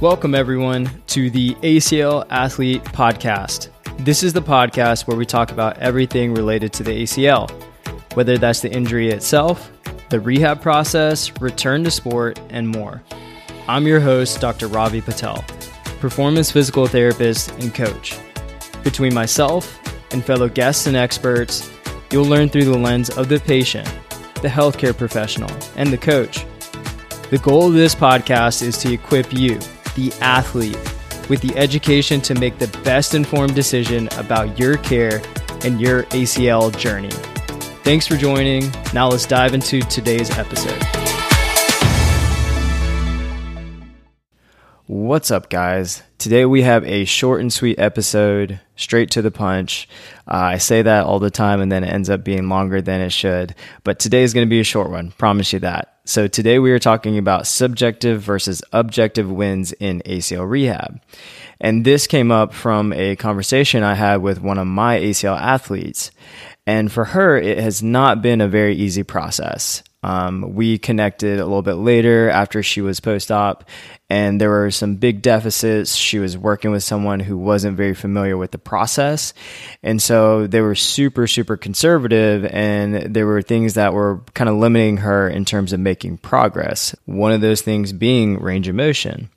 Welcome, everyone, to the ACL Athlete Podcast. This is the podcast where we talk about everything related to the ACL, whether that's the injury itself, the rehab process, return to sport, and more. I'm your host, Dr. Ravi Patel, performance physical therapist and coach. Between myself and fellow guests and experts, you'll learn through the lens of the patient, the healthcare professional, and the coach. The goal of this podcast is to equip you the athlete with the education to make the best informed decision about your care and your ACL journey. Thanks for joining. Now let's dive into today's episode. What's up, guys? Today we have a short and sweet episode, straight to the punch. Uh, I say that all the time and then it ends up being longer than it should. But today is going to be a short one, promise you that. So today we are talking about subjective versus objective wins in ACL rehab. And this came up from a conversation I had with one of my ACL athletes. And for her, it has not been a very easy process. Um, we connected a little bit later after she was post op, and there were some big deficits. She was working with someone who wasn't very familiar with the process. And so they were super, super conservative, and there were things that were kind of limiting her in terms of making progress. One of those things being range of motion.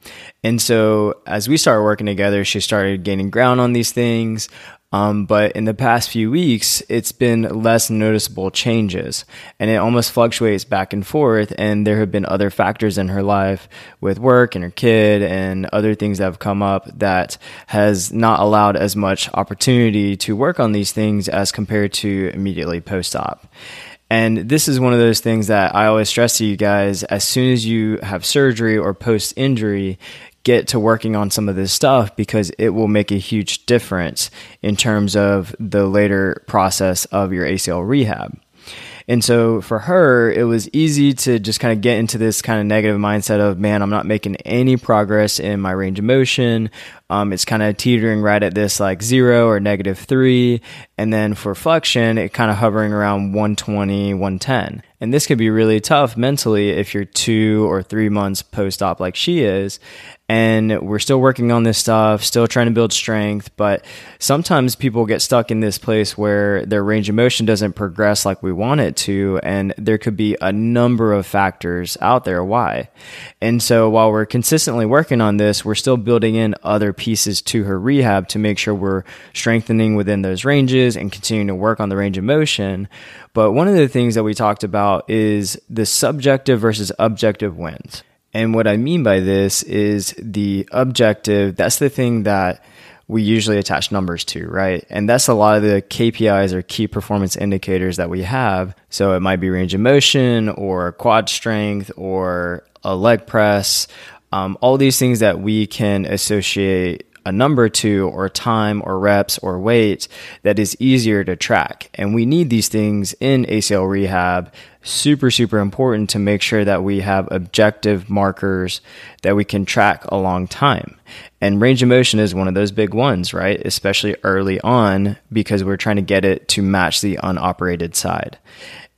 And so as we started working together, she started gaining ground on these things. Um, but in the past few weeks, it's been less noticeable changes and it almost fluctuates back and forth. And there have been other factors in her life with work and her kid and other things that have come up that has not allowed as much opportunity to work on these things as compared to immediately post op. And this is one of those things that I always stress to you guys as soon as you have surgery or post injury, get to working on some of this stuff because it will make a huge difference in terms of the later process of your ACL rehab. And so for her, it was easy to just kind of get into this kind of negative mindset of, man, I'm not making any progress in my range of motion. Um, it's kind of teetering right at this like zero or negative three. And then for flexion, it kind of hovering around 120, 110. And this could be really tough mentally if you're two or three months post op like she is and we're still working on this stuff, still trying to build strength. But sometimes people get stuck in this place where their range of motion doesn't progress like we want it to, and there could be a number of factors out there why. And so while we're consistently working on this, we're still building in other pieces to her rehab to make sure we're strengthening within those ranges and continuing to work on the range of motion. But one of the things that we talked about is the subjective versus objective wins. And what I mean by this is the objective, that's the thing that we usually attach numbers to, right? And that's a lot of the KPIs or key performance indicators that we have. So it might be range of motion or quad strength or a leg press, um, all these things that we can associate a number to or time or reps or weight that is easier to track. And we need these things in ACL rehab. Super, super important to make sure that we have objective markers that we can track a long time. And range of motion is one of those big ones, right? Especially early on because we're trying to get it to match the unoperated side.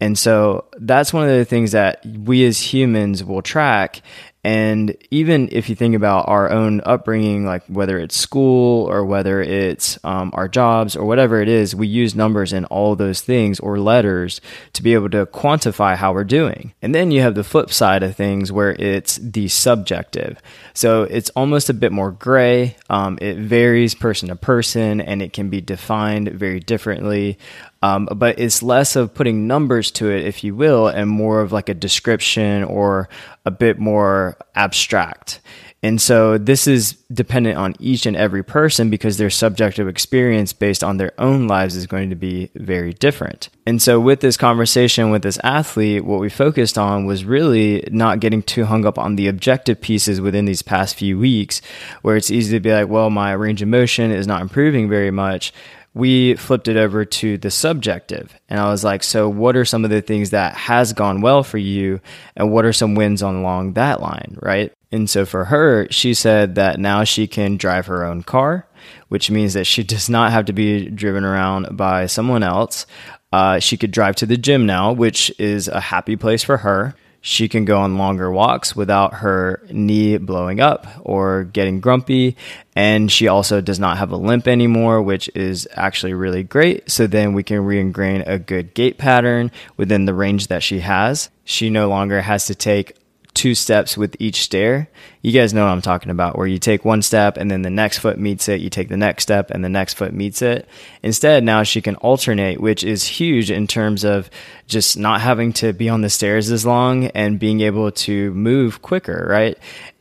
And so that's one of the things that we as humans will track and even if you think about our own upbringing, like whether it's school or whether it's um, our jobs or whatever it is, we use numbers in all those things or letters to be able to quantify how we're doing. And then you have the flip side of things where it's the subjective. So it's almost a bit more gray. Um, it varies person to person and it can be defined very differently. Um, but it's less of putting numbers to it, if you will, and more of like a description or a bit more abstract. And so this is dependent on each and every person because their subjective experience based on their own lives is going to be very different. And so with this conversation with this athlete, what we focused on was really not getting too hung up on the objective pieces within these past few weeks, where it's easy to be like, well, my range of motion is not improving very much we flipped it over to the subjective. And I was like, so what are some of the things that has gone well for you? And what are some wins along that line, right? And so for her, she said that now she can drive her own car, which means that she does not have to be driven around by someone else. Uh, she could drive to the gym now, which is a happy place for her. She can go on longer walks without her knee blowing up or getting grumpy. And she also does not have a limp anymore, which is actually really great. So then we can re ingrain a good gait pattern within the range that she has. She no longer has to take two steps with each stair. You guys know what I'm talking about, where you take one step and then the next foot meets it, you take the next step and the next foot meets it. Instead, now she can alternate, which is huge in terms of just not having to be on the stairs as long and being able to move quicker, right?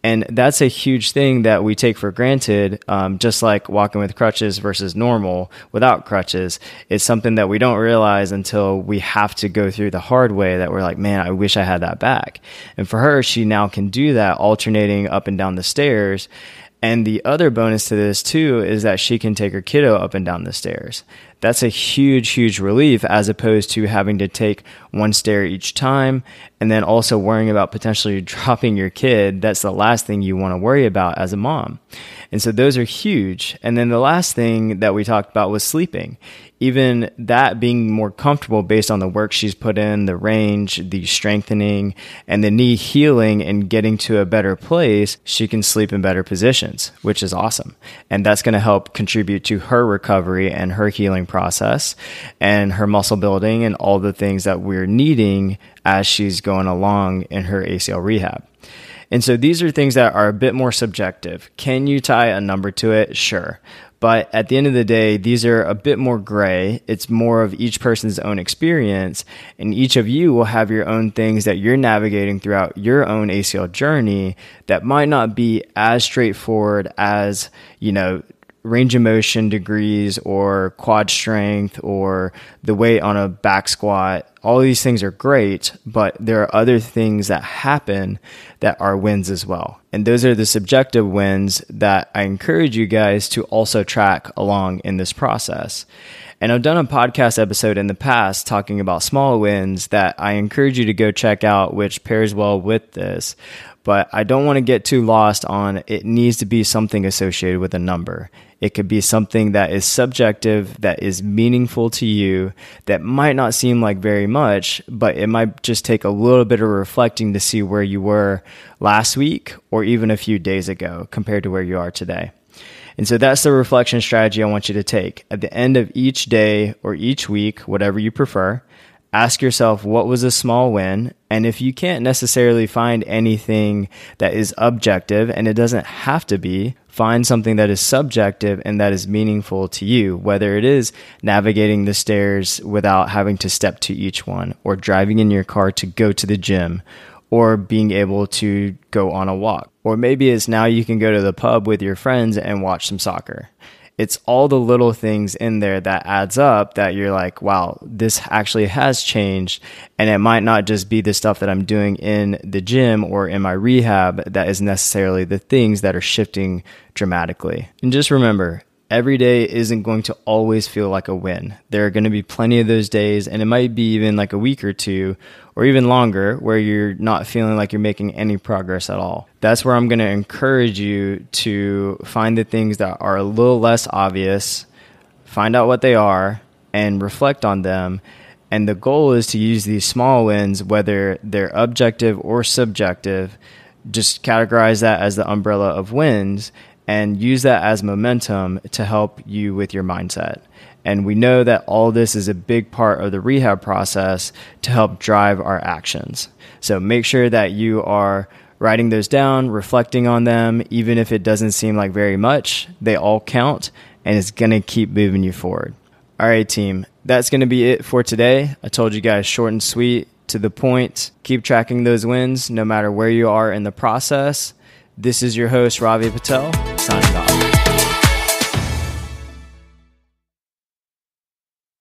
And that's a huge thing that we take for granted, um, just like walking with crutches versus normal without crutches. It's something that we don't realize until we have to go through the hard way that we're like, man, I wish I had that back. And for her, she now can do that, alternating up and down the stairs. And the other bonus to this too is that she can take her kiddo up and down the stairs that's a huge, huge relief as opposed to having to take one stair each time and then also worrying about potentially dropping your kid. That's the last thing you want to worry about as a mom. And so those are huge. And then the last thing that we talked about was sleeping even that being more comfortable based on the work she's put in, the range, the strengthening, and the knee healing and getting to a better place, she can sleep in better positions, which is awesome. And that's going to help contribute to her recovery and her healing process and her muscle building and all the things that we're needing as she's going along in her ACL rehab. And so these are things that are a bit more subjective. Can you tie a number to it? Sure. But at the end of the day, these are a bit more gray. It's more of each person's own experience. And each of you will have your own things that you're navigating throughout your own ACL journey that might not be as straightforward as, you know, range of motion degrees or quad strength or the weight on a back squat. All these things are great, but there are other things that happen that are wins as well. And those are the subjective wins that I encourage you guys to also track along in this process. And I've done a podcast episode in the past talking about small wins that I encourage you to go check out, which pairs well with this but I don't want to get too lost on it needs to be something associated with a number. It could be something that is subjective, that is meaningful to you, that might not seem like very much, but it might just take a little bit of reflecting to see where you were last week or even a few days ago compared to where you are today. And so that's the reflection strategy I want you to take. At the end of each day or each week, whatever you prefer, ask yourself what was a small win? And if you can't necessarily find anything that is objective and it doesn't have to be find something that is subjective and that is meaningful to you whether it is navigating the stairs without having to step to each one or driving in your car to go to the gym or being able to go on a walk. Or maybe it's now you can go to the pub with your friends and watch some soccer it's all the little things in there that adds up that you're like, wow, this actually has changed. And it might not just be the stuff that I'm doing in the gym or in my rehab that is necessarily the things that are shifting dramatically. And just remember, every day isn't going to always feel like a win. There are going to be plenty of those days, and it might be even like a week or two or even longer where you're not feeling like you're making any progress at all. That's where I'm going to encourage you to find the things that are a little less obvious, find out what they are, and reflect on them. And the goal is to use these small wins, whether they're objective or subjective, just categorize that as the umbrella of wins and use that as momentum to help you with your mindset. And we know that all this is a big part of the rehab process to help drive our actions. So make sure that you are writing those down, reflecting on them, even if it doesn't seem like very much, they all count and it's going to keep moving you forward. All right, team, that's going to be it for today. I told you guys short and sweet, to the point. Keep tracking those wins no matter where you are in the process. This is your host, Ravi Patel, signing off.